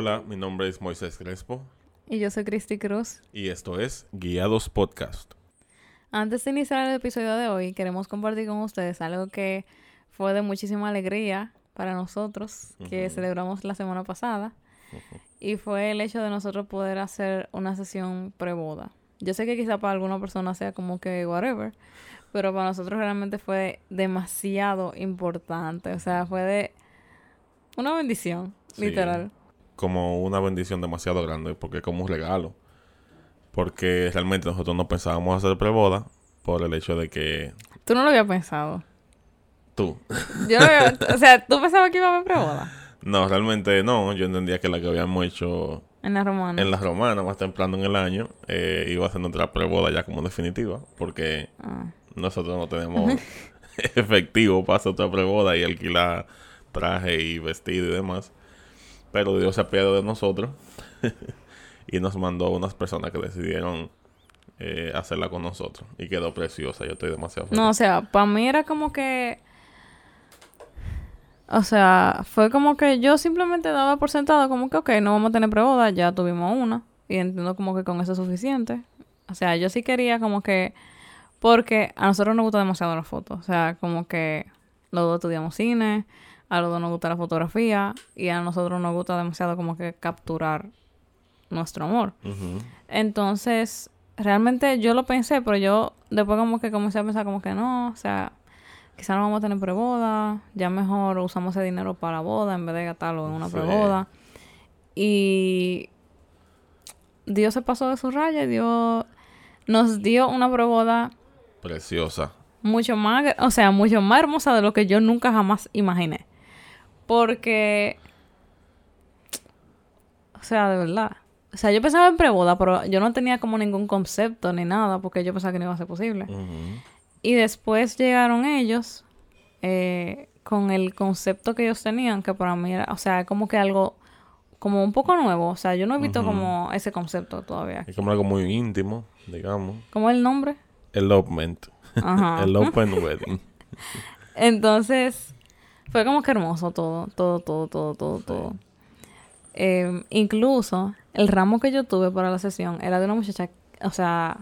Hola, mi nombre es Moisés Crespo. Y yo soy Cristi Cruz. Y esto es Guiados Podcast. Antes de iniciar el episodio de hoy, queremos compartir con ustedes algo que fue de muchísima alegría para nosotros, que celebramos la semana pasada. Y fue el hecho de nosotros poder hacer una sesión pre-boda. Yo sé que quizá para alguna persona sea como que whatever, pero para nosotros realmente fue demasiado importante. O sea, fue de una bendición, literal. Como una bendición demasiado grande, porque como un regalo. Porque realmente nosotros no pensábamos hacer preboda por el hecho de que... Tú no lo habías pensado. Tú. Yo lo había... o sea, ¿tú pensabas que iba a haber preboda? No, realmente no. Yo entendía que la que habíamos hecho... En la romana. En la romana, más temprano en el año, eh, iba a ser nuestra preboda ya como definitiva. Porque ah. nosotros no tenemos efectivo para hacer otra preboda y alquilar traje y vestido y demás. Pero Dios se apiadó de nosotros y nos mandó unas personas que decidieron eh, hacerla con nosotros. Y quedó preciosa. Yo estoy demasiado feliz. No, o sea, para mí era como que. O sea, fue como que yo simplemente daba por sentado, como que, ok, no vamos a tener preboda, ya tuvimos una. Y entiendo como que con eso es suficiente. O sea, yo sí quería como que. Porque a nosotros nos gusta demasiado la foto. O sea, como que los dos estudiamos cine a los dos nos gusta la fotografía y a nosotros nos gusta demasiado como que capturar nuestro amor. Entonces, realmente yo lo pensé, pero yo después como que comencé a pensar como que no, o sea, quizás no vamos a tener preboda, ya mejor usamos ese dinero para la boda en vez de gastarlo en una preboda. Y Dios se pasó de su raya y Dios nos dio una preboda preciosa. Mucho más, o sea, mucho más hermosa de lo que yo nunca jamás imaginé. Porque. O sea, de verdad. O sea, yo pensaba en preboda, pero yo no tenía como ningún concepto ni nada, porque yo pensaba que no iba a ser posible. Y después llegaron ellos eh, con el concepto que ellos tenían, que para mí era, o sea, como que algo como un poco nuevo. O sea, yo no he visto como ese concepto todavía. Es como algo muy íntimo, digamos. ¿Cómo es el nombre? Elopement. Ajá. el Open Wedding. Entonces, fue como que hermoso todo, todo, todo, todo, todo, todo. Em, incluso el ramo que yo tuve para la sesión era de una muchacha, o sea,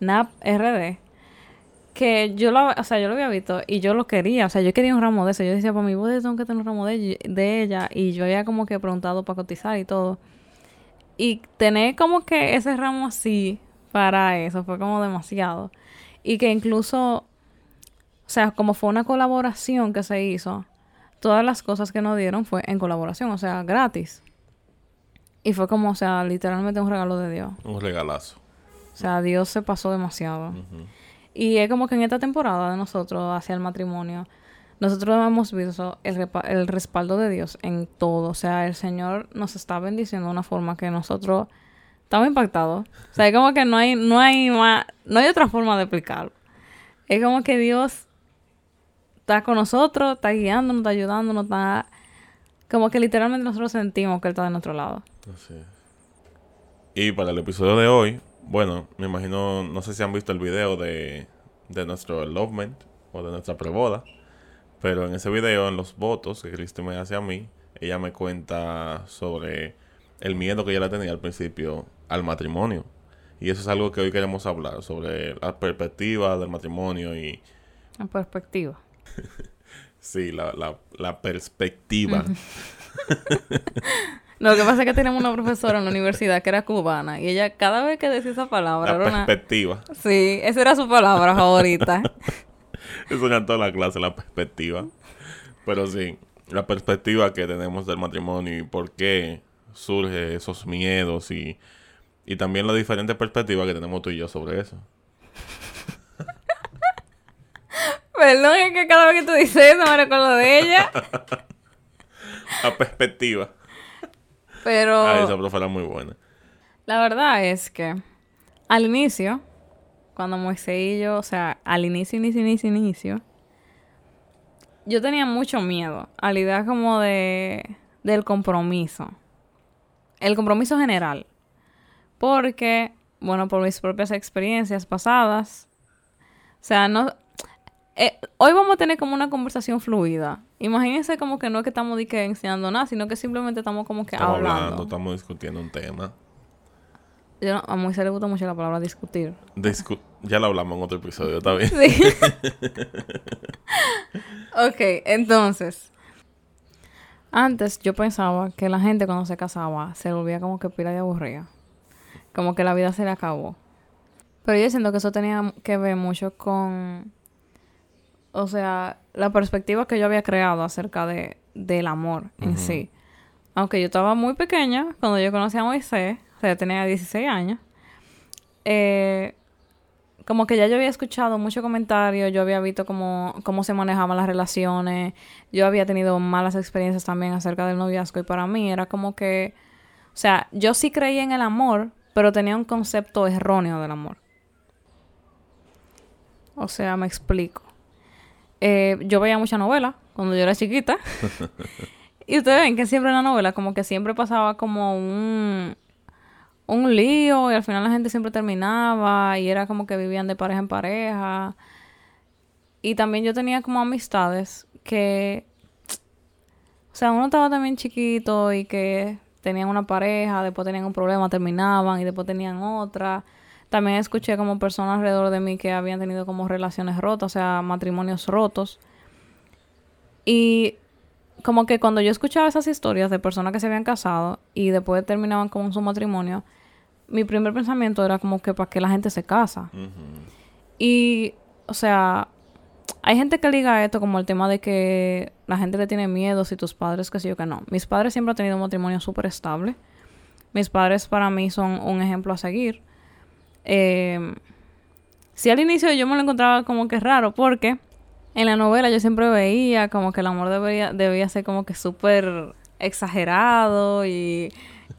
NAP RD, que yo lo, o sea, yo lo había visto y yo lo quería, o sea, yo quería un ramo de eso. Yo decía, para mi boda tengo que tener un ramo de, de ella y yo había como que preguntado para cotizar y todo. Y tener como que ese ramo así para eso fue como demasiado. Y que incluso o sea, como fue una colaboración que se hizo, todas las cosas que nos dieron fue en colaboración, o sea, gratis. Y fue como, o sea, literalmente un regalo de Dios. Un regalazo. O sea, Dios se pasó demasiado. Y es como que en esta temporada de nosotros hacia el matrimonio, nosotros hemos visto el, el respaldo de Dios en todo. O sea, el Señor nos está bendiciendo de una forma que nosotros estamos impactados. O sea, es como que no hay, no hay no hay otra forma de explicarlo. Es como que Dios está con nosotros, está guiándonos, está ayudándonos, está... Como que literalmente nosotros sentimos que Él está de nuestro lado. Así es. Y para el episodio de hoy, bueno, me imagino, no sé si han visto el video de, de nuestro elopement o de nuestra preboda, pero en ese video, en los votos que Cristi me hace a mí, ella me cuenta sobre el miedo que ella tenía al principio al matrimonio. Y eso es algo que hoy queremos hablar, sobre la perspectiva del matrimonio y... La perspectiva. sí, la, la, la perspectiva. Lo que pasa es que tenemos una profesora en la universidad que era cubana y ella cada vez que decía esa palabra... La perspectiva. Sí, esa era su palabra favorita. Eso en toda la clase, la perspectiva. Pero sí, la perspectiva que tenemos del matrimonio y por qué surge esos miedos y, y también la diferente perspectiva que tenemos tú y yo sobre eso. Perdón, es que cada vez que tú dices eso me recuerdo de ella. A perspectiva. Pero. Ah, esa profe era muy buena. La verdad es que al inicio, cuando Moisés y yo, o sea, al inicio, inicio, inicio, inicio, yo tenía mucho miedo a la idea como de del compromiso. El compromiso general. Porque, bueno, por mis propias experiencias pasadas, o sea, no, eh, hoy vamos a tener como una conversación fluida. Imagínense como que no es que estamos que enseñando nada, sino que simplemente estamos como que Estamos hablando. hablando, estamos discutiendo un tema. Yo no- a Moisés le gusta mucho la palabra discutir. Discu- ya lo hablamos en otro episodio, está bien. Sí. ok, entonces. Antes yo pensaba que la gente cuando se casaba se volvía como que pila de aburrida. Como que la vida se le acabó. Pero yo siento que eso tenía que ver mucho con. O sea, la perspectiva que yo había creado acerca de, del amor en sí. Aunque yo estaba muy pequeña cuando yo conocí a Moisés, o sea, tenía 16 años. Eh, como que ya yo había escuchado muchos comentarios, yo había visto cómo, cómo se manejaban las relaciones, yo había tenido malas experiencias también acerca del noviazgo y para mí era como que, o sea, yo sí creía en el amor, pero tenía un concepto erróneo del amor. O sea, me explico. Eh, yo veía mucha novela cuando yo era chiquita. y ustedes ven que siempre en la novela como que siempre pasaba como un un lío y al final la gente siempre terminaba y era como que vivían de pareja en pareja. Y también yo tenía como amistades que, o sea, uno estaba también chiquito y que tenían una pareja, después tenían un problema, terminaban y después tenían otra. También escuché como personas alrededor de mí que habían tenido como relaciones rotas, o sea, matrimonios rotos. Y como que cuando yo escuchaba esas historias de personas que se habían casado y después terminaban con su matrimonio, mi primer pensamiento era como que para qué la gente se casa. Y, o sea, hay gente que liga esto como el tema de que la gente le tiene miedo si tus padres, que sí yo que no. Mis padres siempre han tenido un matrimonio súper estable. Mis padres para mí son un ejemplo a seguir. Eh, sí, al inicio yo me lo encontraba como que raro porque en la novela yo siempre veía como que el amor debería, debía ser como que súper exagerado y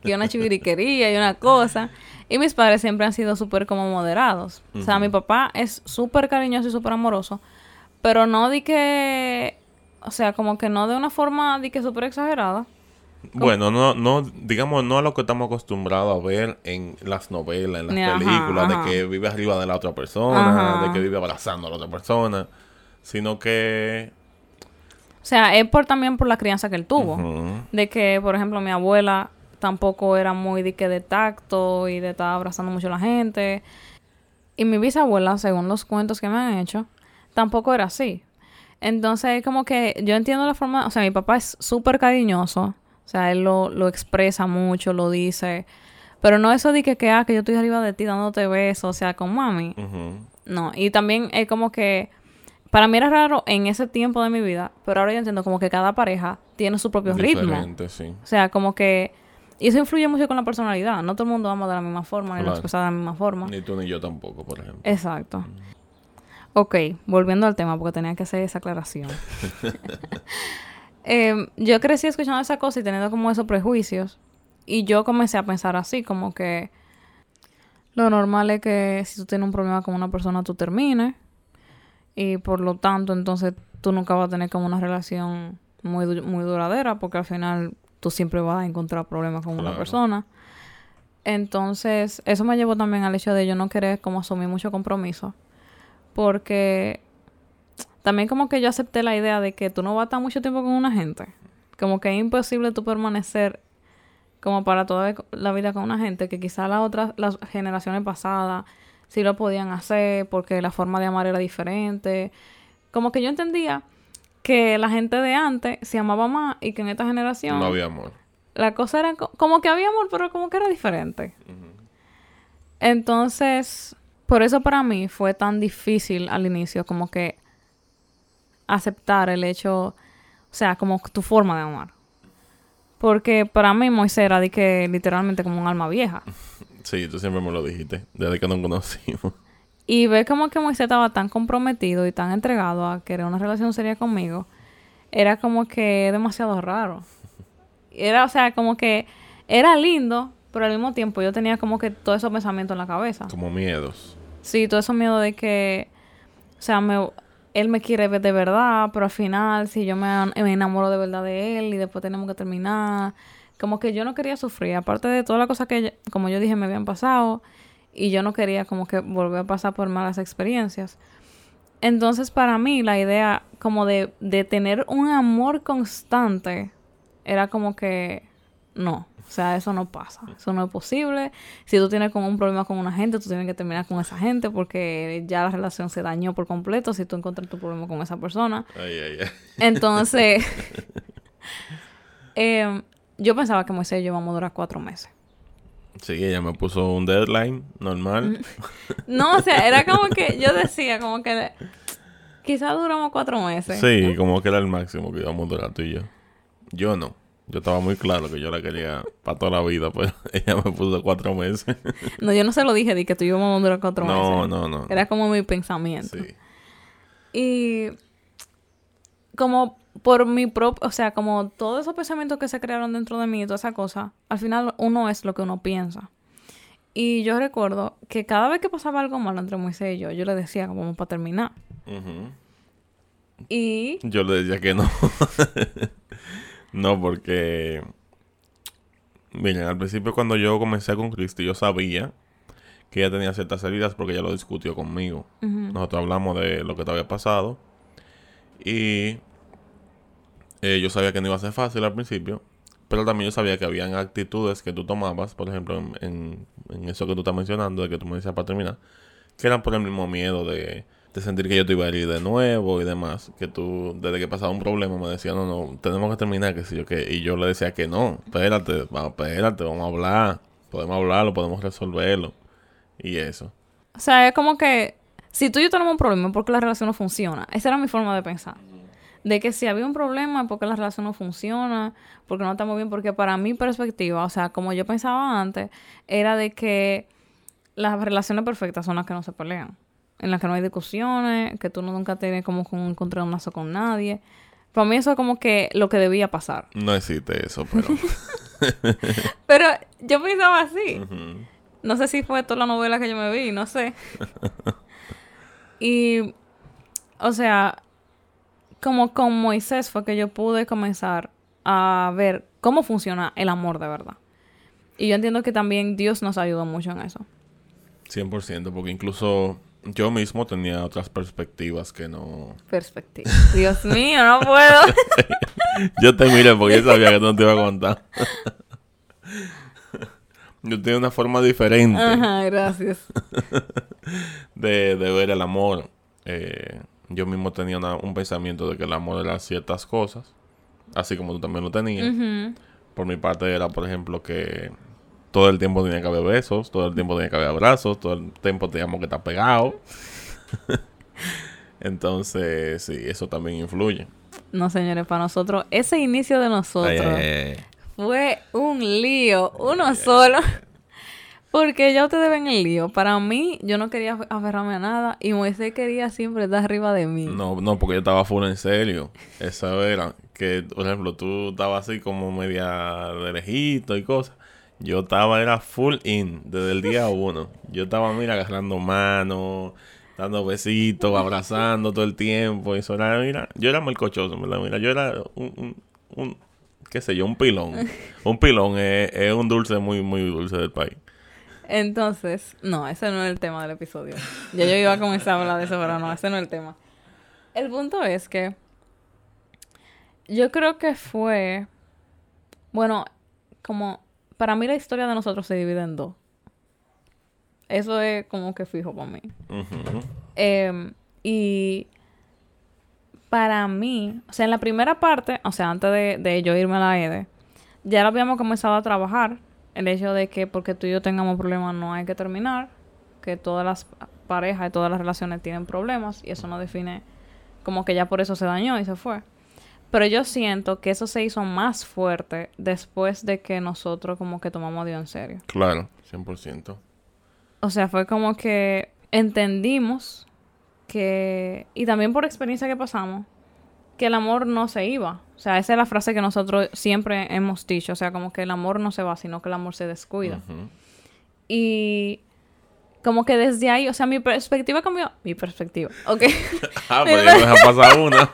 que una chiviriquería y una cosa. Y mis padres siempre han sido súper como moderados. O sea, mi papá es súper cariñoso y súper amoroso, pero no di que, o sea, como que no de una forma di que súper exagerada. Bueno, no, no, digamos, no a lo que estamos acostumbrados a ver en las novelas, en las ajá, películas, ajá. de que vive arriba de la otra persona, Ajá. de que vive abrazando a la otra persona, sino que... O sea, es por también por la crianza que él tuvo. De que, por ejemplo, mi abuela tampoco era muy de que de tacto y de estar abrazando mucho a la gente. Y mi bisabuela, según los cuentos que me han hecho, tampoco era así. Entonces, como que yo entiendo la forma, o sea, mi papá es súper cariñoso, o sea, él lo, lo expresa mucho, lo dice, pero no eso de que, que, ah, que yo estoy arriba de ti dándote besos, o sea, con mami. No, y también es como que para mí era raro en ese tiempo de mi vida, pero ahora yo entiendo como que cada pareja tiene su propio ritmo. Sí. O sea, como que... Y eso influye mucho con la personalidad. No todo el mundo ama de la misma forma, ni lo expresa de la misma forma. Ni tú ni yo tampoco, por ejemplo. Exacto. Ok, volviendo al tema, porque tenía que hacer esa aclaración. Eh, yo crecí escuchando esa cosa y teniendo como esos prejuicios. Y yo comencé a pensar así, como que lo normal es que si tú tienes un problema con una persona, tú termines. Y por lo tanto, entonces tú nunca vas a tener como una relación muy, du- muy duradera, porque al final tú siempre vas a encontrar problemas con una persona. Entonces, eso me llevó también al hecho de yo no querer como asumir mucho compromiso. Porque también como que yo acepté la idea de que tú no vas a estar mucho tiempo con una gente. Como que es imposible tú permanecer como para toda la vida con una gente que quizás las otras, las generaciones pasadas sí lo podían hacer porque la forma de amar era diferente. Como que yo entendía que la gente de antes se amaba más y que en esta generación No había amor. la cosa era co- como que había amor, pero como que era diferente. Entonces, por eso para mí fue tan difícil al inicio como que aceptar el hecho, o sea, como tu forma de amar. Porque para mí Moisés era de que literalmente como un alma vieja. Sí, tú siempre me lo dijiste, desde que nos conocimos. Y ver como que Moisés estaba tan comprometido y tan entregado a querer una relación seria conmigo, era como que demasiado raro. Era, o sea, como que era lindo, pero al mismo tiempo yo tenía como que todos esos pensamientos en la cabeza. Como miedos. Sí, todo eso miedo de que, o sea, me, él me quiere ver de verdad, pero al final, si yo me, me enamoro de verdad de él y después tenemos que terminar, como que yo no quería sufrir, aparte de todas las cosas que, como yo dije, me habían pasado, y yo no quería como que volver a pasar por malas experiencias. Entonces, para mí, la idea como de, de tener un amor constante era como que no. O sea, eso no pasa. Eso no es posible. Si tú tienes como un problema con una gente, tú tienes que terminar con esa gente porque ya la relación se dañó por completo si tú encuentras tu problema con esa persona. Ay, ay, ay. Entonces, em, yo pensaba que Moisés y yo íbamos a durar cuatro meses. Sí, ella me puso un deadline normal. No, o sea, era como que yo decía, como que quizás duramos cuatro meses. Sí, como que era el máximo que íbamos a durar tú y yo. Yo no. Yo estaba muy claro que yo la quería para toda la vida, pero ella me puso cuatro meses. No, yo no se lo dije de que tú íbamos a durar cuatro No, meses. no, no. Era como mi pensamiento. Sí. Y como por mi propio, o sea, como todos esos pensamientos que se crearon dentro de mí y toda esa cosa, al final uno es lo que uno piensa. Y yo recuerdo que cada vez que pasaba algo malo entre Moisés y yo, yo le decía como para terminar. Ujú. Y Yo le decía que no. no, porque. Miren, al principio cuando yo comencé con Cristi, yo sabía que ella tenía ciertas heridas porque ella lo discutió conmigo. Nosotros hablamos de lo que te había pasado. Y eh, yo sabía que no iba a ser fácil al principio. Pero también yo sabía que habían actitudes que tú tomabas, por ejemplo, en, en- en eso que tú estás mencionando, de que tú me decías para terminar, que eran por el mismo miedo de, de sentir que yo te iba a herir de nuevo y demás. Que tú, desde que pasaba un problema, me decías, no, no, tenemos que terminar, que si yo que Y yo le decía que no, espérate, vamos, espérate, vamos a hablar, podemos hablarlo, podemos resolverlo. Y eso. O sea, es como que si tú y yo tenemos un problema es porque la relación no funciona. Esa era mi forma de pensar. De que si había un problema es porque la relación no funciona, porque no estamos bien, porque para mi perspectiva, o sea, como yo pensaba antes, era de que las relaciones perfectas son las que no se pelean, en las que no hay discusiones, que tú no nunca tienes como encontrar un lazo con nadie. Para mí eso es como que lo que debía pasar. No existe eso, pero... Pero yo pensaba así. No sé si fue toda la novela que yo me vi, no sé. y, o sea, como con Moisés fue que yo pude comenzar a ver cómo funciona el amor de verdad. Y yo entiendo que también Dios nos ayudó mucho en eso. 100%, porque incluso yo mismo tenía otras perspectivas que no... Perspectiva. Dios mío, no puedo. Yo te miré porque yo sabía que no te iba a contar. yo tenía una forma diferente Ajá, gracias. de, de ver el amor. Eh, yo mismo tenía una- un pensamiento de que el amor era ciertas cosas, así como tú también lo tenías. Por mi parte era, por ejemplo, que todo el tiempo tenía que haber besos, todo el tiempo tenía que haber abrazos, todo el tiempo teníamos que estar pegados. Entonces, sí, eso también influye. No, señores, para nosotros, ese inicio de nosotros Ay, ay, ay. fue un lío, uno solo. Porque ya ustedes ven el lío. Para mí, yo no quería aferrarme a nada y Moisés quería siempre estar arriba de mí. No, no, porque yo estaba full en serio. Esa era que, por ejemplo, tú estabas así como media de lejito y cosas. Yo estaba, era full in desde el día uno. Yo estaba, mira, agarrando manos, dando besitos, abrazando todo el tiempo. Eso era, mira, yo era melcochoso, ¿verdad? Mira, yo era un, un, un qué sé yo, un pilón. Un pilón es, es un dulce muy, muy dulce del país. Entonces, no, ese no es el tema del episodio. Ya yo iba a comenzar a hablar de eso, pero no, ese no es el tema. El punto es que yo creo que fue, bueno, como para mí la historia de nosotros se divide en dos. Eso es como que fijo para mí. Em, y para mí, o sea, en la primera parte, o sea, antes de, de yo irme a la EDE, ya lo habíamos comenzado a trabajar. El hecho de que porque tú y yo tengamos problemas no hay que terminar. Que todas las parejas y todas las relaciones tienen problemas. Y eso no define como que ya por eso se dañó y se fue. Pero yo siento que eso se hizo más fuerte después de que nosotros como que tomamos a Dios en serio. Claro, 100%. O sea, fue como que entendimos que, y también por experiencia que pasamos, que el amor no se iba. O sea, esa es la frase que nosotros siempre hemos dicho. O sea, como que el amor no se va, sino que el amor se descuida. Y como que desde ahí, o sea, mi perspectiva cambió. Mi perspectiva, ok. Ah, pero ya no deja pasar una.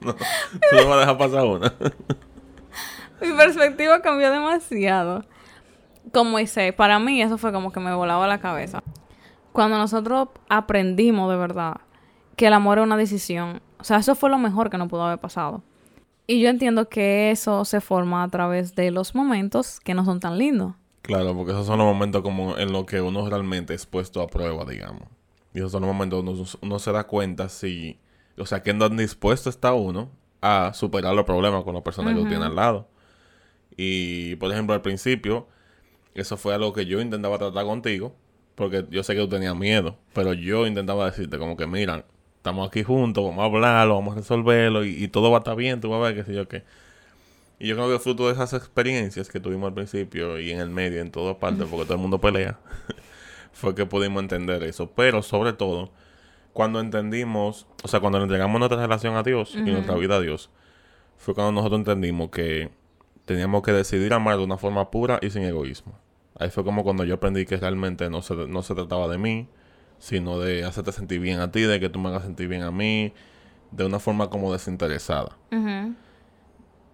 no, tú no a dejar pasar una. mi perspectiva cambió demasiado. Con Moisés, para mí eso fue como que me volaba la cabeza. cuando nosotros aprendimos de verdad que el amor es una decisión, o sea, eso fue lo mejor que nos pudo haber pasado. Y yo entiendo que eso se forma a través de los momentos que no son tan lindos. Claro, porque esos son los momentos como en los que uno realmente es puesto a prueba, digamos. Y esos son los momentos donde uno, se da cuenta si, o sea, que tan dispuesto está uno a superar los problemas con la persona que tiene al lado. Y, por ejemplo, al principio, eso fue algo que yo intentaba tratar contigo, porque yo sé que tú tenías miedo, pero yo intentaba decirte como que, mira, estamos aquí juntos, vamos a hablarlo, vamos a resolverlo y, todo va a estar bien, tú vas a ver qué sé yo qué. Y yo creo que fruto de esas experiencias que tuvimos al principio y en el medio, en todas partes, porque todo el mundo pelea, fue que pudimos entender eso. Pero sobre todo, cuando entendimos, o sea, cuando le entregamos nuestra relación a Dios y nuestra vida a Dios, fue cuando nosotros entendimos que teníamos que decidir amar de una forma pura y sin egoísmo. Ahí fue como cuando yo aprendí que realmente no se, no se trataba de mí, sino de hacerte sentir bien a ti, de que tú me hagas sentir bien a mí, de una forma como desinteresada.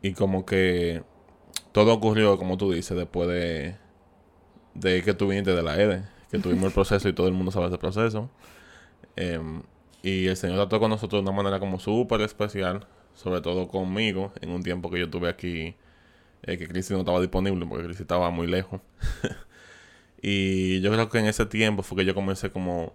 Y como que todo ocurrió, como tú dices, después de, de que tú viniste de la EDE, que tuvimos el proceso y todo el mundo sabe ese proceso. Em, y el Señor trató con nosotros de una manera como súper especial, sobre todo conmigo, en un tiempo que yo tuve aquí, eh, que Cristi no estaba disponible porque Cristi estaba muy lejos. Y yo creo que en ese tiempo fue que yo comencé como,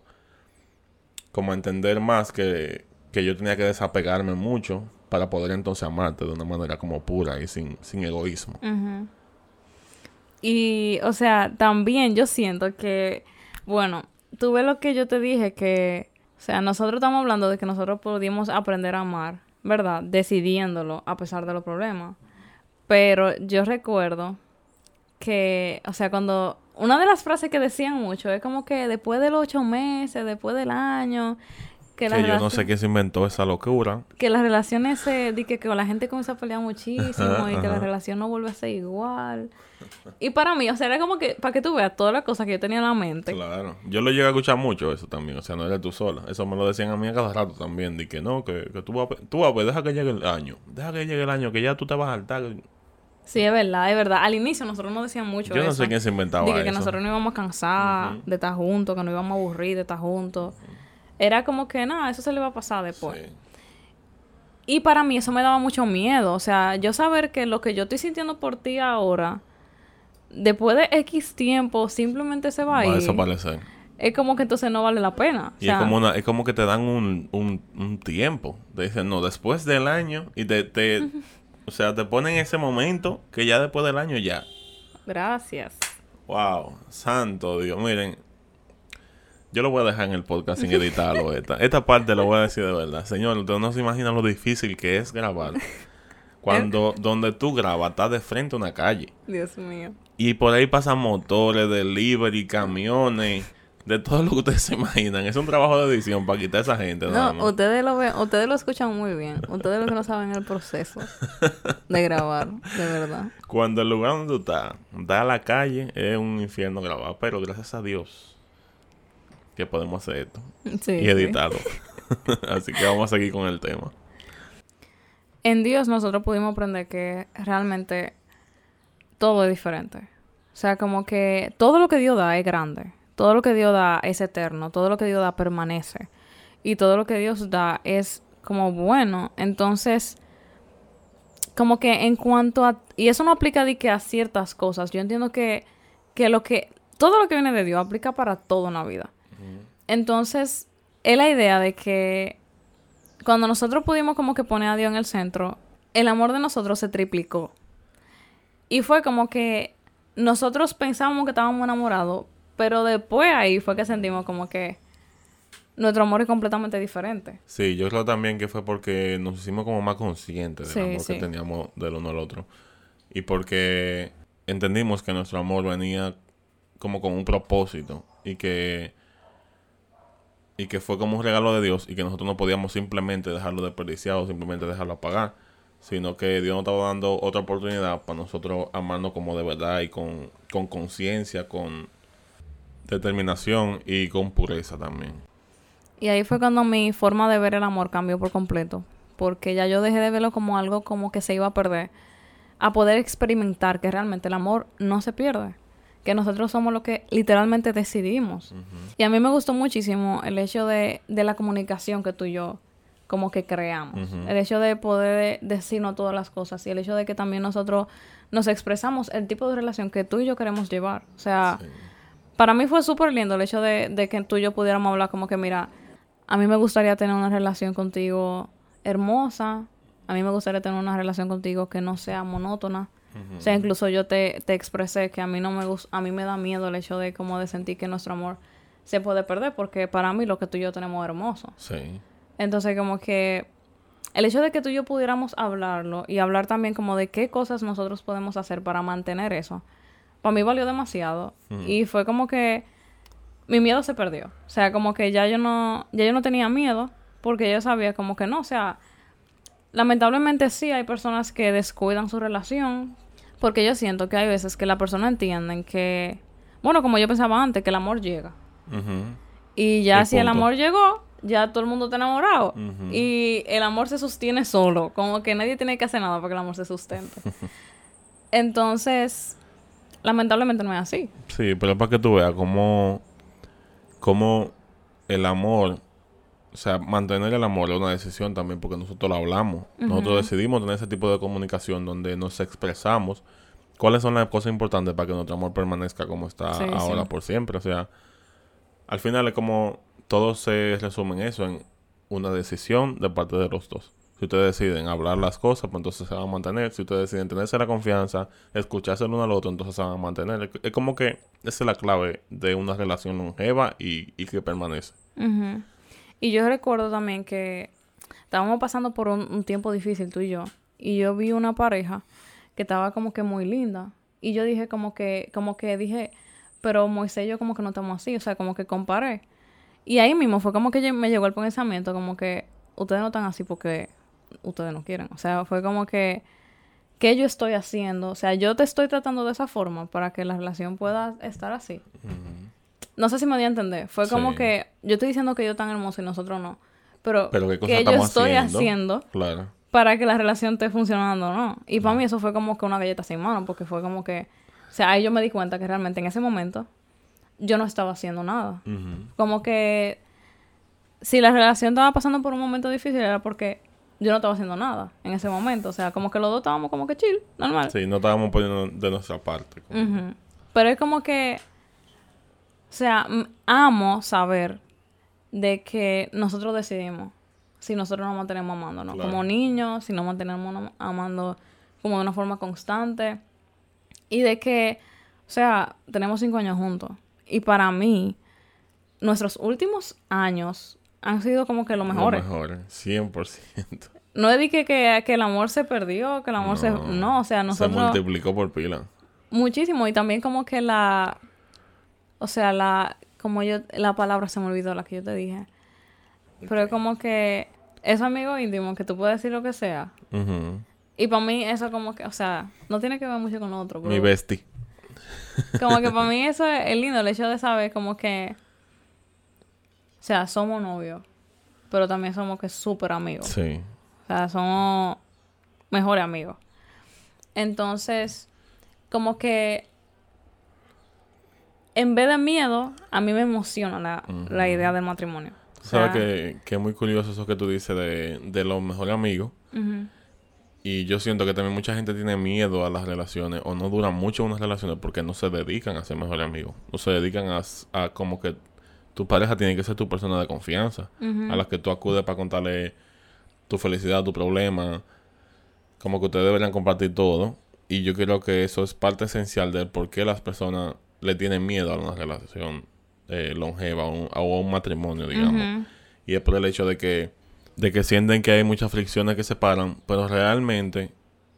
como a entender más que, yo tenía que desapegarme mucho para poder entonces amarte de una manera como pura y sin, sin egoísmo. Y, o sea, también yo siento que, bueno, tú ves lo que yo te dije, que, o sea, nosotros estamos hablando de que nosotros pudimos aprender a amar, ¿verdad? Decidiéndolo a pesar de los problemas. Pero yo recuerdo que, o sea, cuando una de las frases que decían mucho es como que después de los ocho meses, después del año, que, que yo no sé quién se inventó esa locura. Que las relaciones se, di que, que la gente comienza a pelear muchísimo y que la relación no vuelve a ser igual. Y para mí, o sea, era como que, para que tú veas todas las cosas que yo tenía en la mente. Claro. Yo lo llegué a escuchar mucho eso también, o sea, no eres tú sola. Eso me lo decían a mí a cada rato también, de que no, que, que tú vas a, tú vas deja que llegue el año, deja que llegue el año, que ya tú te vas a saltar Sí, es verdad, es verdad. Al inicio nosotros no decíamos mucho Yo no sé quién se inventaba Dije que nosotros no íbamos a cansar de estar juntos, que no íbamos a aburrir de estar juntos. Era como que, nada, eso se le va a pasar después. Y para mí eso me daba mucho miedo. O sea, yo saber que lo que yo estoy sintiendo por ti ahora, después de X tiempo, simplemente se va a ir. Va a desaparecer. Es como que entonces no vale la pena. Y es, como es como que te dan un, un, un tiempo. Te dicen, no, después del año y te, te, o sea, te ponen ese momento que ya después del año ya. Gracias. Wow, santo Dios. Miren, yo lo voy a dejar en el podcast sin editarlo. Esta, esta parte lo voy a decir de verdad. Señor, usted no se imagina lo difícil que es grabar. Cuando donde tú grabas está de frente a una calle. Dios mío. Y por ahí pasan motores, delivery, camiones de todo lo que ustedes se imaginan. Es un trabajo de edición para quitar a esa gente. No, ustedes lo ven, ustedes lo escuchan muy bien. Ustedes lo que no saben el proceso de grabar, de verdad. Cuando el lugar donde tú estás da a la calle, es un infierno grabar. Pero gracias a Dios que podemos hacer esto y editarlo. Así que vamos a seguir con el tema. En Dios nosotros pudimos aprender que realmente todo es diferente. O sea, como que todo lo que Dios da es grande. Todo lo que Dios da es eterno, todo lo que Dios da permanece. Y todo lo que Dios da es como bueno. Entonces, como que en cuanto a... Y eso no aplica de que a ciertas cosas. Yo entiendo que, que lo que... Todo lo que viene de Dios aplica para toda una vida. Entonces, es la idea de que cuando nosotros pudimos como que poner a Dios en el centro, el amor de nosotros se triplicó. Y fue como que nosotros pensábamos que estábamos enamorados, pero después ahí fue que sentimos como que nuestro amor es completamente diferente. Sí, yo creo también que fue porque nos hicimos como más conscientes del amor que teníamos del uno al otro. Y porque entendimos que nuestro amor venía como con un propósito y que y que fue como un regalo de Dios y que nosotros no podíamos simplemente dejarlo desperdiciado, simplemente dejarlo apagar, sino que Dios nos estaba dando otra oportunidad para nosotros amarnos como de verdad y con conciencia, con, determinación y con pureza también. Y ahí fue cuando mi forma de ver el amor cambió por completo, porque ya yo dejé de verlo como algo como que se iba a perder, a poder experimentar que realmente el amor no se pierde, que nosotros somos lo que literalmente decidimos. Y a mí me gustó muchísimo el hecho de, de la comunicación que tú y yo como que creamos. El hecho de poder decirnos todas las cosas y el hecho de que también nosotros nos expresamos el tipo de relación que tú y yo queremos llevar. O sea, para mí fue súper lindo el hecho de, de, que tú y yo pudiéramos hablar como que, mira, a mí me gustaría tener una relación contigo hermosa, a mí me gustaría tener una relación contigo que no sea monótona. O sea, incluso yo te, te expresé que a mí no me gusta, a mí me da miedo el hecho de como de sentir que nuestro amor se puede perder porque para mí lo que tú y yo tenemos es hermoso. Sí. Entonces como que el hecho de que tú y yo pudiéramos hablarlo y hablar también como de qué cosas nosotros podemos hacer para mantener eso, para mí valió demasiado y fue como que mi miedo se perdió. O sea, como que ya yo no ya yo no tenía miedo porque yo sabía como que no, o sea, lamentablemente sí hay personas que descuidan su relación porque yo siento que hay veces que la persona entienden que, bueno, como yo pensaba antes, que el amor llega. Y ya si el amor llegó, ya todo el mundo está enamorado. Y el amor se sostiene solo. Como que nadie tiene que hacer nada para que el amor se sustente. Entonces, lamentablemente no es así. Sí, pero es para que tú veas cómo, cómo el amor o sea, mantener el amor es una decisión también porque nosotros lo hablamos. Nosotros decidimos tener ese tipo de comunicación donde nos expresamos cuáles son las cosas importantes para que nuestro amor permanezca como está ahora por siempre. O sea, al final es como todo se resume en eso, en una decisión de parte de los dos. Si ustedes deciden hablar las cosas, pues entonces se van a mantener. Si ustedes deciden tenerse la confianza, escucharse el uno al otro, entonces se van a mantener. Es como que esa es la clave de una relación longeva y, y que permanece. Y yo recuerdo también que estábamos pasando por un, tiempo difícil tú y yo. Y yo vi una pareja que estaba como que muy linda. Y yo dije como que, como que dije, pero Moisés y yo como que no estamos así. O sea, como que comparé. Y ahí mismo fue como que me llegó el pensamiento como que ustedes no están así porque ustedes no quieren. O sea, fue como que, ¿qué yo estoy haciendo? O sea, yo te estoy tratando de esa forma para que la relación pueda estar así. No sé si me di a entender. Fue como que yo estoy diciendo que yo tan hermoso y nosotros no. Pero, ¿qué, yo estoy haciendo, claro. para que la relación esté funcionando no? Y para mí eso fue como que una galleta sin mano, porque fue como que... O sea, ahí yo me di cuenta que realmente en ese momento yo no estaba haciendo nada. Como que si la relación estaba pasando por un momento difícil era porque yo no estaba haciendo nada en ese momento. O sea, como que los dos estábamos como que chill, normal. Sí, no estábamos poniendo de nuestra parte. Pero es como que sea, amo saber de que nosotros decidimos si nosotros nos mantenemos amando, ¿no? Como niños, si nos mantenemos amando como de una forma constante. Y de que, o sea, tenemos cinco años juntos. Y para mí, nuestros últimos años han sido como que lo mejores. Lo mejores, 100%. No es de que, que, el amor se perdió, que el amor se... No, o sea, nosotros... Se multiplicó por pila. Muchísimo. Y también como que la o sea, la, como yo, la palabra se me olvidó, la que yo te dije. Pero es como que es amigo íntimo, que tú puedes decir lo que sea. Y para mí eso como que, o sea, no tiene que ver mucho con otro. Mi bestie. Como que para mí eso es, lindo, el hecho de saber como que, o sea, somos novios, pero también somos que súper amigos. Sí. O sea, somos mejores amigos. Entonces, como que en vez de miedo, a mí me emociona la, idea del matrimonio. Sabes que, que, es muy curioso eso que tú dices de, de los mejores amigos. Y yo siento que también mucha gente tiene miedo a las relaciones o no duran mucho unas relaciones porque no se dedican a ser mejores amigos. No se dedican a, a como que tu pareja tiene que ser tu persona de confianza. A la que tú acudes para contarle tu felicidad, tu problema. Como que ustedes deberían compartir todo. Y yo creo que eso es parte esencial de por qué las personas le tienen miedo a una relación eh, longeva o a un matrimonio, digamos. Y es por el hecho de que, de que sienten que hay muchas fricciones que separan, pero realmente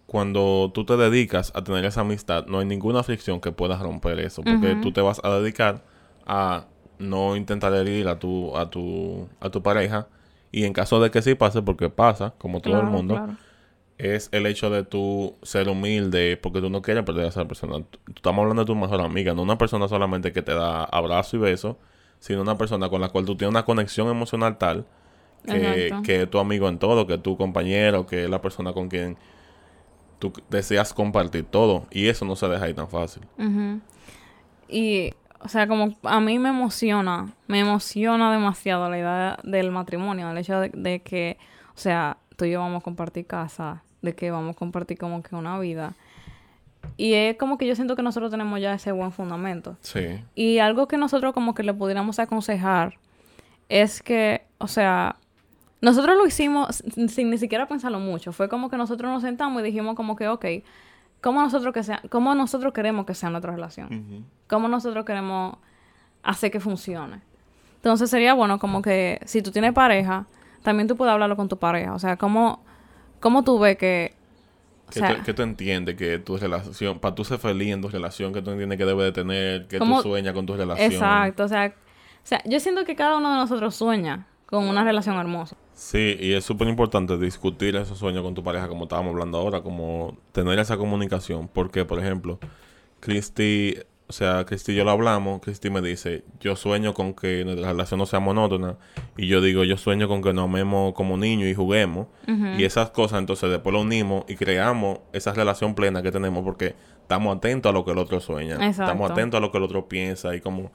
cuando tú te dedicas a tener esa amistad, no hay ninguna fricción que pueda romper eso, porque tú te vas a dedicar a no intentar herir a tu, a tu, a tu pareja, y en caso de que sí pase, porque pasa, como todo el mundo, es el hecho de tú ser humilde porque tú no quieres perder a esa persona. Estamos hablando de tu mejor amiga, no una persona solamente que te da abrazo y beso, sino una persona con la cual tú tienes una conexión emocional tal que, que es tu amigo en todo, que es tu compañero, que es la persona con quien tú deseas compartir todo. Y eso no se deja ahí tan fácil. Y, o sea, como a mí me emociona, me emociona demasiado la idea del matrimonio, el hecho de, de que, o sea, tú y yo vamos a compartir casa, de que vamos a compartir como que una vida. Y es como que yo siento que nosotros tenemos ya ese buen fundamento. Sí. Y algo que nosotros como que le pudiéramos aconsejar es que, o sea, nosotros lo hicimos sin, sin ni siquiera pensarlo mucho. Fue como que nosotros nos sentamos y dijimos como que, ok, ¿cómo nosotros, que sea, cómo nosotros queremos que sea nuestra relación? Ujú. ¿Cómo nosotros queremos hacer que funcione? Entonces sería bueno como que si tú tienes pareja, también tú puedes hablarlo con tu pareja. O sea, ¿cómo, cómo tú ves que... O sea, tú, entiendes que tu relación, para tú ser feliz en tu relación, que tú entiendes que debe de tener, que ¿Cómo- tú sueñas con tu relación. exacto, o sea, o sea, yo siento que cada uno de nosotros sueña con una relación hermosa. Sí, y es súper importante discutir esos sueños con tu pareja, como estábamos hablando ahora, como tener esa comunicación. Porque, por ejemplo, Cristi, o sea, Cristi y yo lo hablamos, Cristi me dice, yo sueño con que nuestra relación no sea monótona, y yo digo, yo sueño con que nos amemos como niños y juguemos, y esas cosas entonces después lo unimos y creamos esa relación plena que tenemos porque estamos atentos a lo que el otro sueña, Exacto. estamos atentos a lo que el otro piensa, y como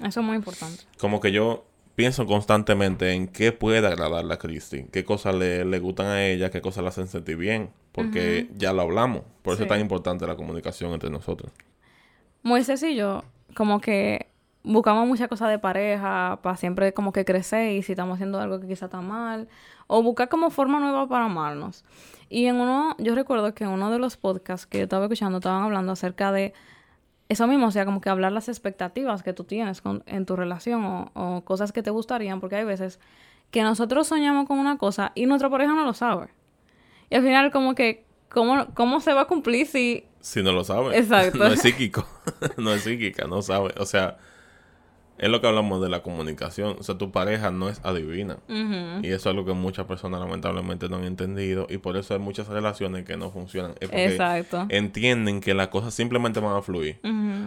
Eso es muy importante. como que yo pienso constantemente en qué puede agradarle a Christy, qué cosas le, le gustan a ella, qué cosas la hacen sentir bien, porque ya lo hablamos. Por eso Sí. es tan importante la comunicación entre nosotros. Moisés y yo, como que buscamos muchas cosas de pareja para siempre como que crecer y si estamos haciendo algo que quizá está mal, o buscar como forma nueva para amarnos. Y en uno, yo recuerdo que en uno de los podcasts que yo estaba escuchando estaban hablando acerca de eso mismo, o sea, como que hablar las expectativas que tú tienes con, en tu relación o, o cosas que te gustarían, porque hay veces que nosotros soñamos con una cosa y nuestra pareja no lo sabe. Y al final como que, ¿cómo, cómo se va a cumplir si Si no lo sabe. Exacto. no es psíquico. no es psíquica, no sabe. O sea, es lo que hablamos de la comunicación. O sea, tu pareja no es adivina. Y eso es lo que muchas personas lamentablemente no han entendido. Y por eso hay muchas relaciones que no funcionan. Es porque Exacto. entienden que las cosas simplemente van a fluir.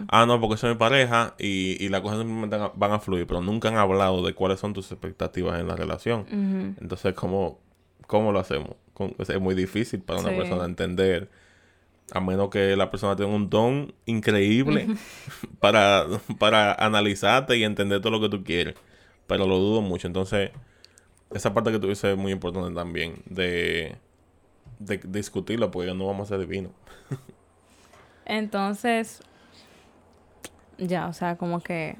Ah, no, porque soy mi pareja y, y las cosas simplemente van a- fluir, pero nunca han hablado de cuáles son tus expectativas en la relación. Entonces, ¿cómo, cómo lo hacemos? Con- es muy difícil para una Sí. persona entender, a menos que la persona tenga un don increíble para, para analizarte y entender todo lo que tú quieres. Pero lo dudo mucho. Entonces, esa parte que tú dices es muy importante también, de, de discutirlo, porque no vamos a ser divinos. Entonces, ya, o sea, como que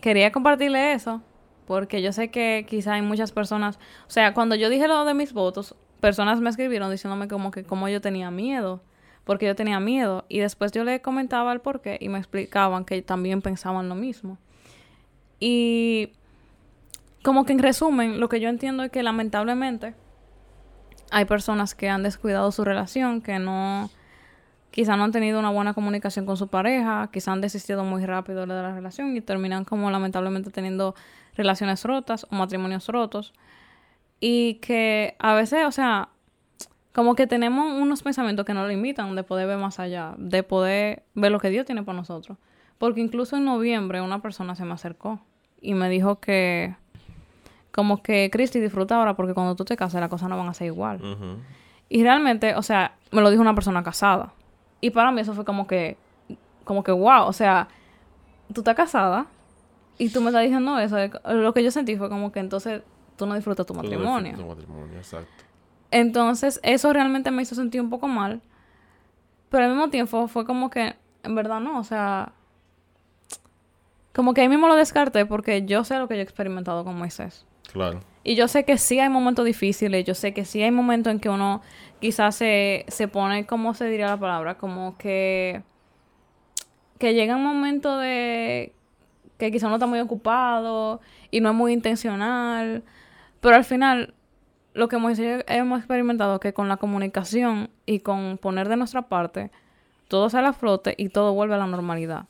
quería compartirle eso, porque yo sé que quizá hay muchas personas, o sea, cuando yo dije lo de mis votos, personas me escribieron diciéndome como que como yo tenía miedo, porque yo tenía miedo, y después yo le comentaba el por qué y me explicaban que también pensaban lo mismo. Y como que en resumen, lo que yo entiendo es que lamentablemente hay personas que han descuidado su relación, que no, quizá no han tenido una buena comunicación con su pareja, quizá han desistido muy rápido de la relación y terminan como lamentablemente teniendo relaciones rotas o matrimonios rotos. Y que a veces, o sea, como que tenemos unos pensamientos que nos limitan de poder ver más allá, de poder ver lo que Dios tiene para nosotros. Porque incluso en noviembre una persona se me acercó y me dijo que como que Cristi disfruta ahora porque cuando tú te casas las cosas no van a ser igual. Y realmente, o sea, me lo dijo una persona casada. Y para mí eso fue como que, como que wow, o sea, tú estás casada y tú me estás diciendo eso. Lo que yo sentí fue como que entonces tú no disfrutas tu Tú no matrimonio. disfrutas tu matrimonio, exacto. Entonces, eso realmente me hizo sentir un poco mal. Pero al mismo tiempo fue como que, en verdad no, o sea, como que ahí mismo lo descarté porque yo sé lo que yo he experimentado con Moisés. Claro. Y yo sé que sí hay momentos difíciles, yo sé que sí hay momentos en que uno quizás se, se pone, ¿cómo se diría la palabra? Como que, que llega un momento de que quizás uno está muy ocupado y no es muy intencional, pero al final lo que hemos, hemos experimentado es que con la comunicación y con poner de nuestra parte, todo sale a flote y todo vuelve a la normalidad.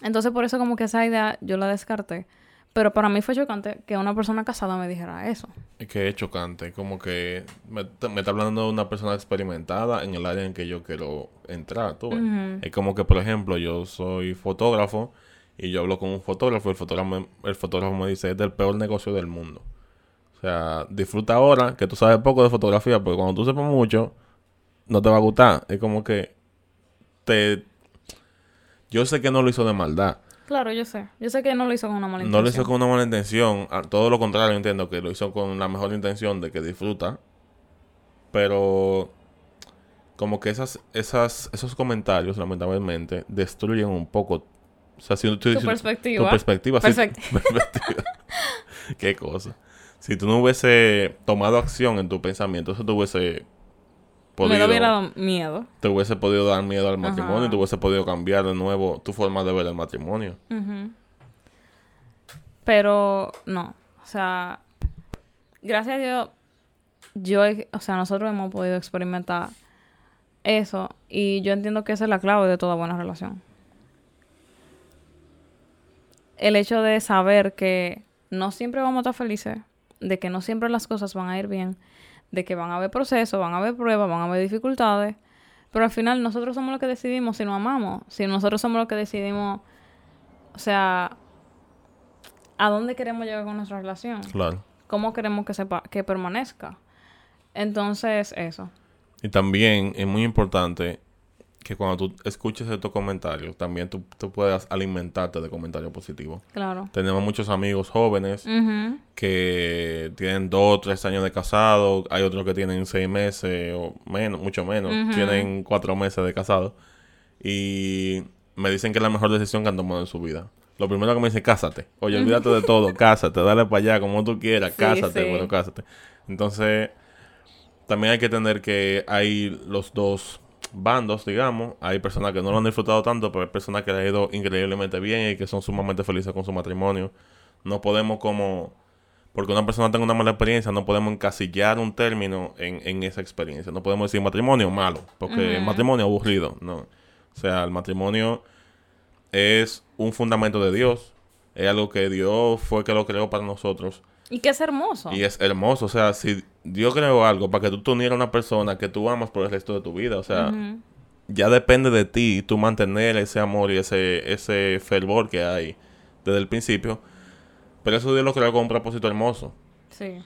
Entonces por eso como que esa idea yo la descarté. Pero para mí fue chocante que una persona casada me dijera eso. Es que es chocante, como que me, me está hablando de una persona experimentada en el área en que yo quiero entrar, tú ves. Es como que, por ejemplo, yo soy fotógrafo y yo hablo con un fotógrafo y el fotógrafo, me- el fotógrafo me dice, es del peor negocio del mundo. O sea, disfruta ahora que tú sabes poco de fotografía, porque cuando tú sepas mucho, no te va a gustar. Es como que te, Yo sé que no lo hizo de maldad. Claro, yo sé. Yo sé que no lo hizo con una mala No intención. lo hizo con una mala intención. Todo lo contrario, entiendo que lo hizo con la mejor intención de que disfruta. Pero como que esas, esas, esos comentarios, lamentablemente, destruyen un poco. O sea, si tú, Tu si- perspectiva. Tu perspectiva. Qué cosa. Si tú no hubiese tomado acción en tu pensamiento, eso te hubiese Me podido, hubiera dado miedo. te hubiese podido dar miedo al matrimonio, Ajá. te hubiese podido cambiar de nuevo tu forma de ver el matrimonio. Pero no. O sea, gracias a Dios, yo, o sea, nosotros hemos podido experimentar eso y yo entiendo que esa es la clave de toda buena relación. El hecho de saber que no siempre vamos a estar felices, de que no siempre las cosas van a ir bien, de que van a haber procesos, van a haber pruebas, van a haber dificultades, pero al final nosotros somos los que decidimos si nos amamos, si nosotros somos los que decidimos, o sea, a dónde queremos llegar con nuestra relación, Claro. cómo queremos que sepa, que permanezca. Entonces, eso. Y también es muy importante que cuando tú escuches estos comentarios, también tú, tú puedas alimentarte de comentarios positivos. Claro. Tenemos muchos amigos jóvenes que tienen dos o tres años de casado, hay otros que tienen seis meses o menos, mucho menos, tienen cuatro meses de casado y me dicen que es la mejor decisión que han tomado en su vida. Lo primero que me dicen, cásate. Oye, olvídate de todo, cásate, dale para allá como tú quieras, Sí, cásate, sí. bueno, cásate. Entonces, también hay que tener que hay los dos bandos, digamos. Hay personas que no lo han disfrutado tanto, pero hay personas que le ha ido increíblemente bien y que son sumamente felices con su matrimonio. No podemos como... Porque una persona tenga una mala experiencia, no podemos encasillar un término en, en esa experiencia. No podemos decir matrimonio malo, porque el matrimonio aburrido, no. O sea, el matrimonio es un fundamento de Dios. Es algo que Dios fue que lo creó para nosotros. Y que es hermoso. Y es hermoso. O sea, si Dios creó algo para que tú te unieras a una persona que tú amas por el resto de tu vida, o sea, ya depende de ti tú mantener ese amor y ese, ese fervor que hay desde el principio. Pero eso Dios lo creó con un propósito hermoso. Sí.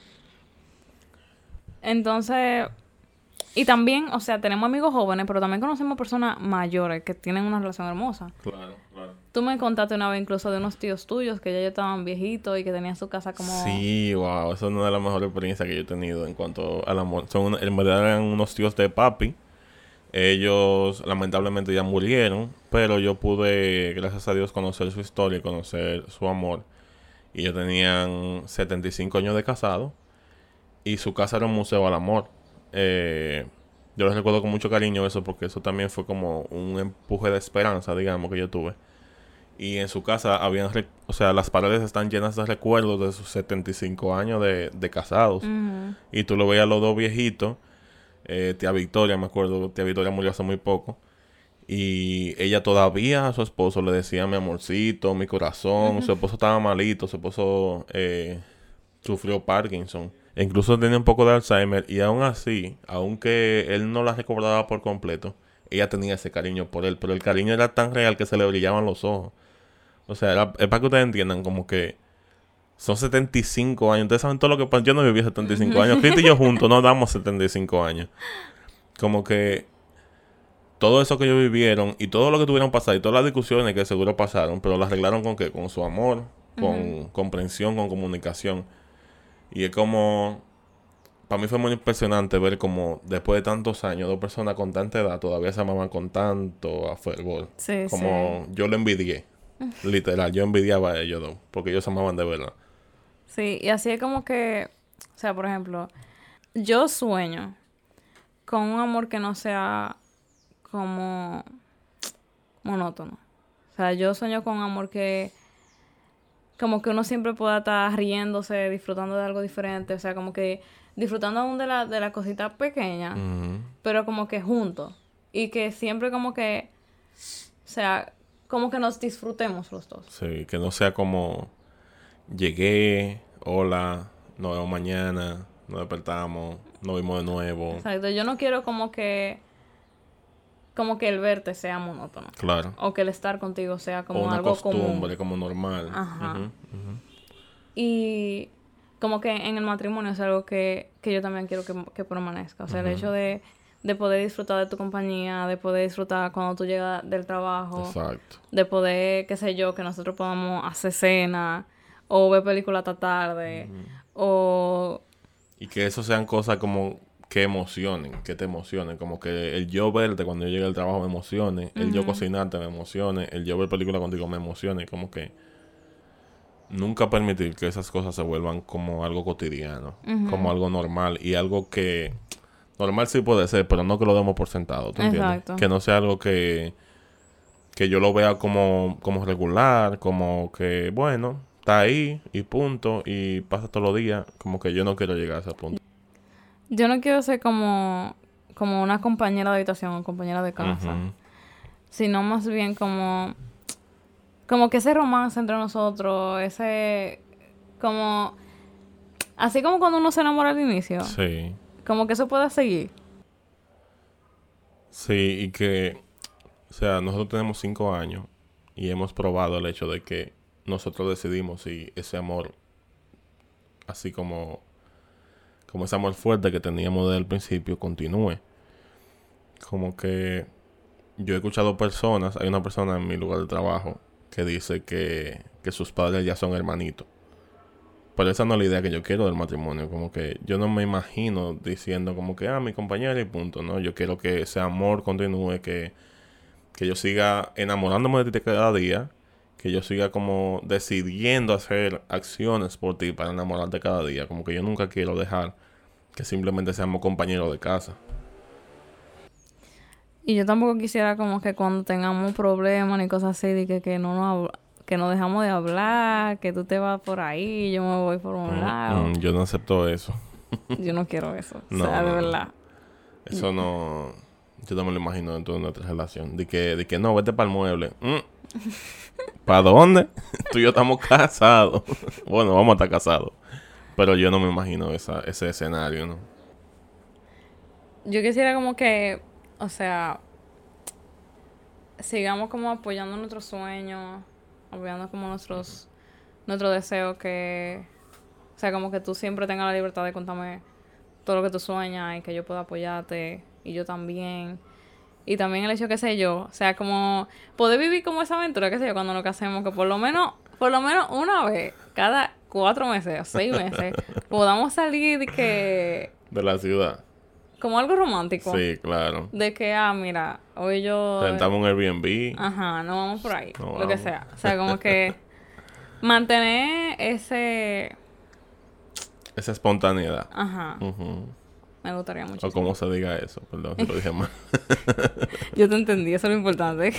Entonces, y también, o sea, tenemos amigos jóvenes, pero también conocemos personas mayores que tienen una relación hermosa. Claro. Tú me contaste una vez incluso de unos tíos tuyos que ya estaban viejitos y que tenían su casa como... Sí, wow, esa es una de las mejores experiencias que yo he tenido en cuanto al amor. Son, en verdad eran unos tíos de papi. Ellos lamentablemente ya murieron, pero yo pude, gracias a Dios, conocer su historia y conocer su amor. Y ellos tenían 75 años de casado y su casa era un museo al amor. Eh, yo les recuerdo con mucho cariño eso porque eso también fue como un empuje de esperanza, digamos, que yo tuve. Y en su casa habían, o sea, las paredes están llenas de recuerdos de sus 75 años de, de casados. Y tú lo veías los dos viejitos. eh, tía Victoria, me acuerdo, tía Victoria murió hace muy poco. Y ella todavía a su esposo le decía mi amorcito, mi corazón. Su esposo estaba malito, su esposo eh, sufrió Parkinson. E incluso tenía un poco de Alzheimer. Y aún así, aunque él no la recordaba por completo, ella tenía ese cariño por él. Pero el cariño era tan real que se le brillaban los ojos. O sea, era- es para que ustedes entiendan como que son 75 años. Ustedes saben todo lo que pasa. Yo no viví 75 años. Cristo y yo juntos no damos 75 años. Como que todo eso que ellos vivieron y todo lo que tuvieron pasar y todas las discusiones que seguro pasaron, pero las arreglaron con qué? Con su amor, con comprensión, con comunicación. Y es como... Para mí fue muy impresionante ver como después de tantos años, dos personas con tanta edad todavía se amaban con tanto a fervor. Sí, Como yo lo envidié. Literal, yo envidiaba a ellos dos. Porque ellos se amaban de verdad. Sí, y así es como que, o sea, por ejemplo, yo sueño con un amor que no sea como monótono. O sea, yo sueño con un amor que como que uno siempre pueda estar riéndose, disfrutando de algo diferente, o sea, como que disfrutando aún de la, de la cosita pequeña, pero como que juntos. Y que siempre como que, o sea, como que nos disfrutemos los dos. Sí, que no sea como llegué, hola, nos vemos mañana, nos despertamos, nos vimos de nuevo. Exacto, yo no quiero como que como que el verte sea monótono Claro. o que el estar contigo sea o como una algo costumbre, común. como normal. Ajá. Y como que en el matrimonio es algo que, que yo también quiero que, que permanezca. O sea, el hecho de, de poder disfrutar de tu compañía, de poder disfrutar cuando tú llegas del trabajo, Exacto. de poder, qué sé yo, que nosotros podamos hacer cena o ver películas hasta tarde o Y que eso sean cosas como que emocionen, que te emocionen. Como que el yo verte cuando yo llegue al trabajo me emocione, el yo cocinarte me emocione, el yo ver película contigo me emocione. Como que nunca permitir que esas cosas se vuelvan como algo cotidiano, como algo normal y algo que normal sí puede ser, pero no que lo demos por sentado. ¿tú entiendes? Exacto. Que no sea algo que, que yo lo vea como, como regular, como que, bueno, está ahí y punto, y pasa todos los días. Como que yo no quiero llegar a ese punto. yo no quiero ser como como una compañera de habitación o compañera de casa, sino más bien como como que ese romance entre nosotros, ese como así como cuando uno se enamora al inicio, Sí. Como que eso pueda seguir. Sí, y que, o sea, nosotros tenemos cinco años y hemos probado el hecho de que nosotros decidimos si ese amor, así como, como ese amor fuerte que teníamos desde el principio, continúe. Como que yo he escuchado personas, hay una persona en mi lugar de trabajo que dice que, que sus padres ya son hermanitos. Pero esa no es la idea que yo quiero del matrimonio. Como que yo no me imagino diciendo como que, ah, mi compañera y punto, ¿no? Yo quiero que ese amor continúe, que, que yo siga enamorándome de ti cada día, que yo siga como decidiendo hacer acciones por ti para enamorarte cada día. Como que yo nunca quiero dejar que simplemente seamos compañeros de casa. Y yo tampoco quisiera como que cuando tengamos problemas ni cosas así, que, que no nos que no dejamos de hablar, que tú te vas por ahí, yo me voy por un lado. Mm, yo no acepto eso. Yo no quiero eso. No, o sea, de verdad. Eso no... Yo no me lo imagino dentro de nuestra relación. De que, de que no, vete para el mueble. ¿Para dónde? Tú y yo estamos casados. bueno, vamos a estar casados. Pero yo no me imagino esa, ese escenario, ¿no? Yo quisiera como que, o sea, sigamos como apoyando nuestros sueños, apoyando como nuestros, nuestros deseos, que, o sea, como que tú siempre tengas la libertad de contarme todo lo que tú sueñas y que yo pueda apoyarte y yo también. Y también el hecho, qué sé yo, o sea, como poder vivir como esa aventura, qué sé yo, cuando nos casemos, que por lo menos, por lo menos una vez, cada cuatro meses o seis meses, podamos salir de que, De la ciudad. Como algo romántico. Sí, claro. De que, ah, mira, hoy yo... Rentamos un Airbnb. Ajá, no vamos por ahí. No lo que sea. O sea, como que mantener ese... Esa espontaneidad. Ajá, me gustaría O mucho. como se diga eso. Perdón, si lo dije mal. Yo te entendí, eso es lo importante.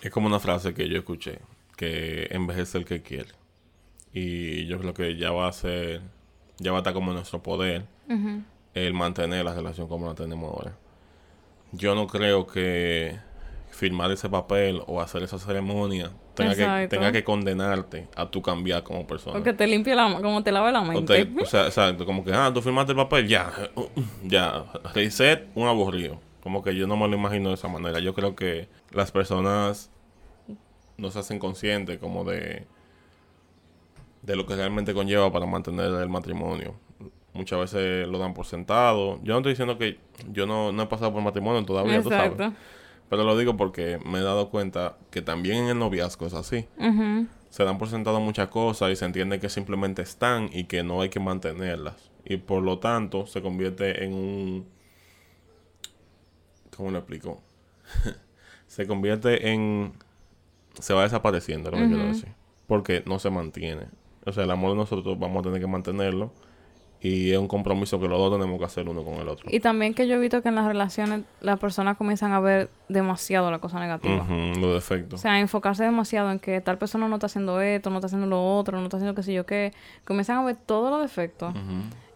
Es como una frase que yo escuché, que envejece el que quiere. Y yo creo que ya va a ser, ya va a estar como en nuestro poder Ujú. El mantener la relación como la tenemos ahora. Yo no creo que firmar ese papel o hacer esa ceremonia tenga que, tenga que condenarte a tu cambiar como persona. Porque te limpia la... Como te lave la O, mente. te- o sea, exacto, como que, ah, tú firmaste el papel, ya, ya, reset, un aburrido. Como que yo no me lo imagino de esa manera. Yo creo que las personas no se hacen conscientes como de, de lo que realmente conlleva para mantener el matrimonio. Muchas veces lo dan por sentado. Yo no estoy diciendo que yo no, no he pasado por matrimonio todavía, tú sabes. Exacto. Pero lo digo porque me he dado cuenta que también en el noviazgo es así se dan por sentado muchas cosas y se entiende que simplemente están y que no hay que mantenerlas. Y por lo tanto se convierte en un... ¿Cómo lo explico? se convierte en... Se va desapareciendo, lo que quiero decir. Porque no se mantiene. O sea, el amor de nosotros vamos a tener que mantenerlo. Y es un compromiso que los dos tenemos que hacer uno con el otro. Y también que yo he visto que en las relaciones las personas comienzan a ver demasiado la cosa negativa. Los defectos. O sea, enfocarse demasiado en que tal persona no está haciendo esto, no está haciendo lo otro, no está haciendo qué sé yo qué. Comienzan a ver todos los defectos.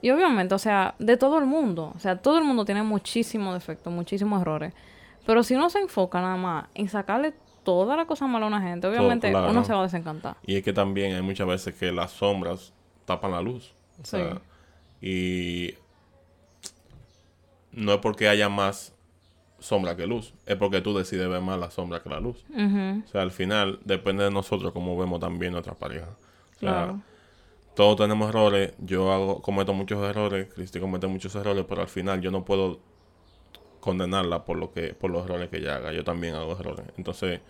Y obviamente, o sea, de todo el mundo. O sea, todo el mundo tiene muchísimos defectos, muchísimos errores. Pero si uno se enfoca nada más en sacarle toda la cosa mala a una gente, obviamente claro. uno se va a desencantar. Y es que también hay muchas veces que las sombras tapan la luz. O Sí. sea, y no es porque haya más sombra que luz, es porque tú decides ver más la sombra que la luz. O sea, al final depende de nosotros cómo vemos también nuestras parejas. O sea, Claro. todos tenemos errores, yo hago, cometo muchos errores, Cristi comete muchos errores, pero al final yo no puedo condenarla por lo que por los errores que ella haga. Yo también hago errores. Entonces,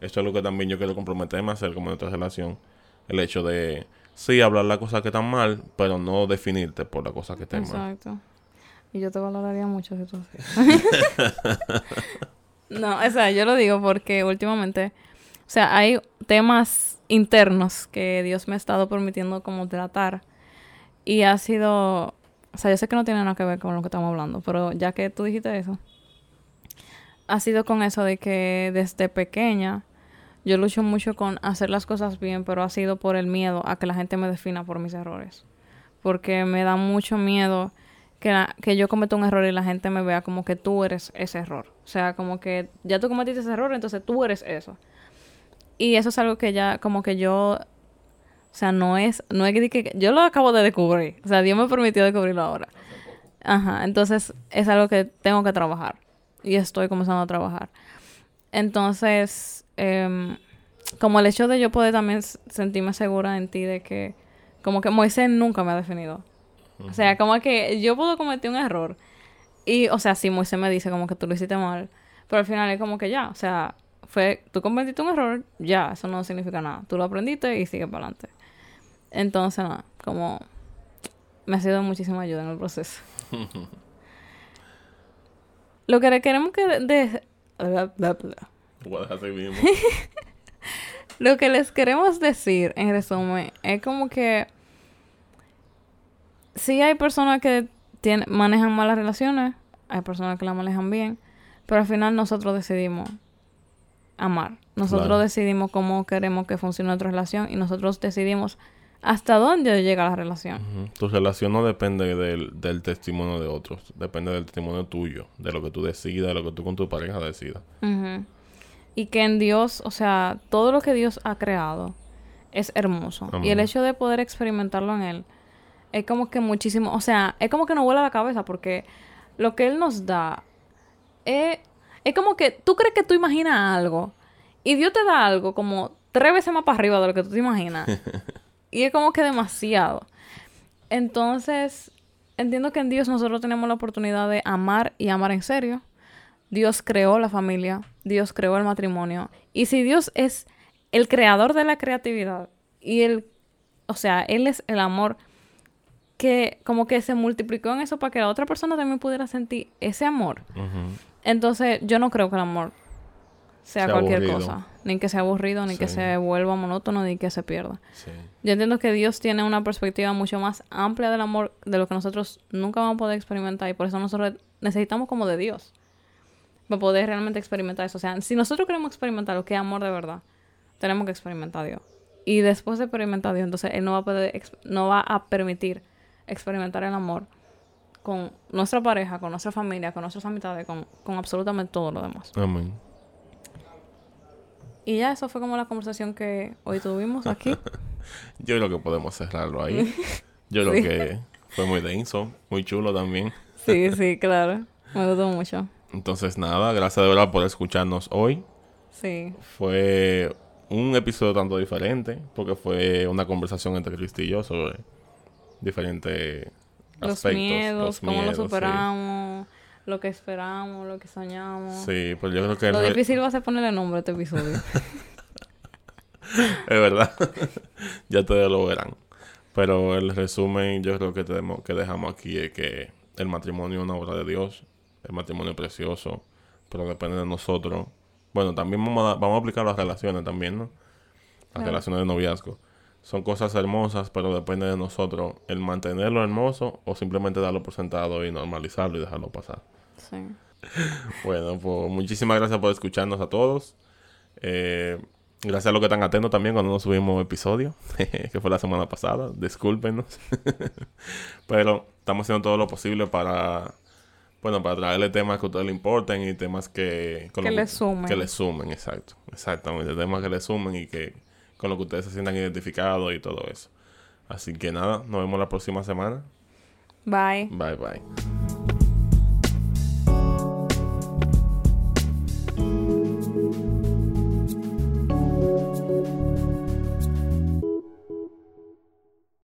esto es lo que también yo quiero comprometerme a hacer como en nuestra relación. El hecho de, sí, hablar las cosas que están mal, pero no definirte por las cosas que estén mal. Exacto. Y yo te valoraría mucho si tú no, o sea, yo lo digo porque últimamente, o sea, hay temas internos que Dios me ha estado permitiendo como tratar. Y ha sido, o sea, yo sé que no tiene nada que ver con lo que estamos hablando, pero ya que tú dijiste eso, ha sido con eso de que desde pequeña yo lucho mucho con hacer las cosas bien, pero ha sido por el miedo a que la gente me defina por mis errores. Porque me da mucho miedo que, que yo cometa un error y la gente me vea como que tú eres ese error. O sea, como que ya tú cometiste ese error, entonces tú eres eso. Y eso es algo que ya, como que yo, o sea, no es, no es que yo lo acabo de descubrir. O sea, Dios me permitió descubrirlo ahora. Ajá, entonces es algo que tengo que trabajar. Y estoy comenzando a trabajar. Entonces, em, como el hecho de yo poder también sentirme segura en ti de que, como que Moisés nunca me ha definido. O sea, como que yo puedo cometer un error. Y, o sea, si Moisés me dice como que tú lo hiciste mal, pero al final es como que ya, o sea, fue, tú cometiste un error, ya, eso no significa nada. Tú lo aprendiste y sigue para adelante. Entonces, nada, como me ha sido muchísima ayuda en el proceso. Lo que le queremos que de, bla, bla, bla. Así mismo. Lo que les queremos decir, en resumen, es como que sí hay personas que tienen, manejan malas relaciones, hay personas que las manejan bien, pero al final nosotros decidimos amar. Nosotros Claro. decidimos cómo queremos que funcione nuestra relación y nosotros decidimos hasta dónde llega la relación. Tu relación no depende del, del testimonio de otros, depende del testimonio tuyo, de lo que tú decidas, de lo que tú con tu pareja decidas. Ujú. Y que en Dios, o sea, todo lo que Dios ha creado es hermoso. Y el hecho de poder experimentarlo en Él es como que muchísimo, o sea, es como que nos vuela la cabeza porque lo que Él nos da es, es como que tú crees que tú imaginas algo y Dios te da algo como tres veces más para arriba de lo que tú te imaginas. y es como que demasiado. Entonces, entiendo que en Dios nosotros tenemos la oportunidad de amar y amar en serio. Dios creó la familia, Dios creó el matrimonio. Y si Dios es el creador de la creatividad y el, o sea, Él es el amor que como que se multiplicó en eso para que la otra persona también pudiera sentir ese amor. Entonces, yo no creo que el amor sea, Sea cualquier aburrido. cosa. Ni que sea aburrido, ni que se vuelva monótono, ni que se pierda. Sí. Yo entiendo que Dios tiene una perspectiva mucho más amplia del amor de lo que nosotros nunca vamos a poder experimentar y por eso nosotros necesitamos como de Dios para poder realmente experimentar eso. O sea, si nosotros queremos experimentar lo que es amor de verdad, tenemos que experimentar a Dios. Y después de experimentar a Dios, entonces Él no va a poder, no va a permitir experimentar el amor con nuestra pareja, con nuestra familia, con nuestras amistades, con, con absolutamente todo lo demás. Amén. Y ya eso fue como la conversación que hoy tuvimos aquí. Yo creo que podemos cerrarlo ahí. Yo creo Sí. que fue muy denso, muy chulo también. sí, sí, claro. Me gustó mucho. Entonces, nada, gracias de verdad por escucharnos hoy. Sí. Fue un episodio tanto diferente, porque fue una conversación entre Cristi y yo sobre diferentes Los aspectos. miedos, los cómo miedos, lo sí. superamos, lo que esperamos, lo que soñamos. Sí, pues yo creo que Lo re- difícil va a ser ponerle nombre a este episodio. es verdad. ya todos lo verán. Pero el resumen yo creo que tenemos que dejamos aquí es que el matrimonio es una obra de Dios, el matrimonio es precioso, pero depende de nosotros. Bueno, también vamos a, vamos a aplicar las relaciones también, ¿no? Las Claro. relaciones de noviazgo. Son cosas hermosas, pero depende de nosotros el mantenerlo hermoso o simplemente darlo por sentado y normalizarlo y dejarlo pasar. sí. Bueno, pues muchísimas gracias por escucharnos a todos. Eh, gracias a los que están atentos también cuando nos subimos episodio, que fue la semana pasada. Discúlpenos. Pero estamos haciendo todo lo posible para, bueno, para traerle temas que a ustedes les importen y temas que... con Que sumen. Que les sumen, exacto. Exactamente, temas que les sumen y que con lo que ustedes se sientan identificados y todo eso. Así que nada, nos vemos la próxima semana. Bye. Bye bye.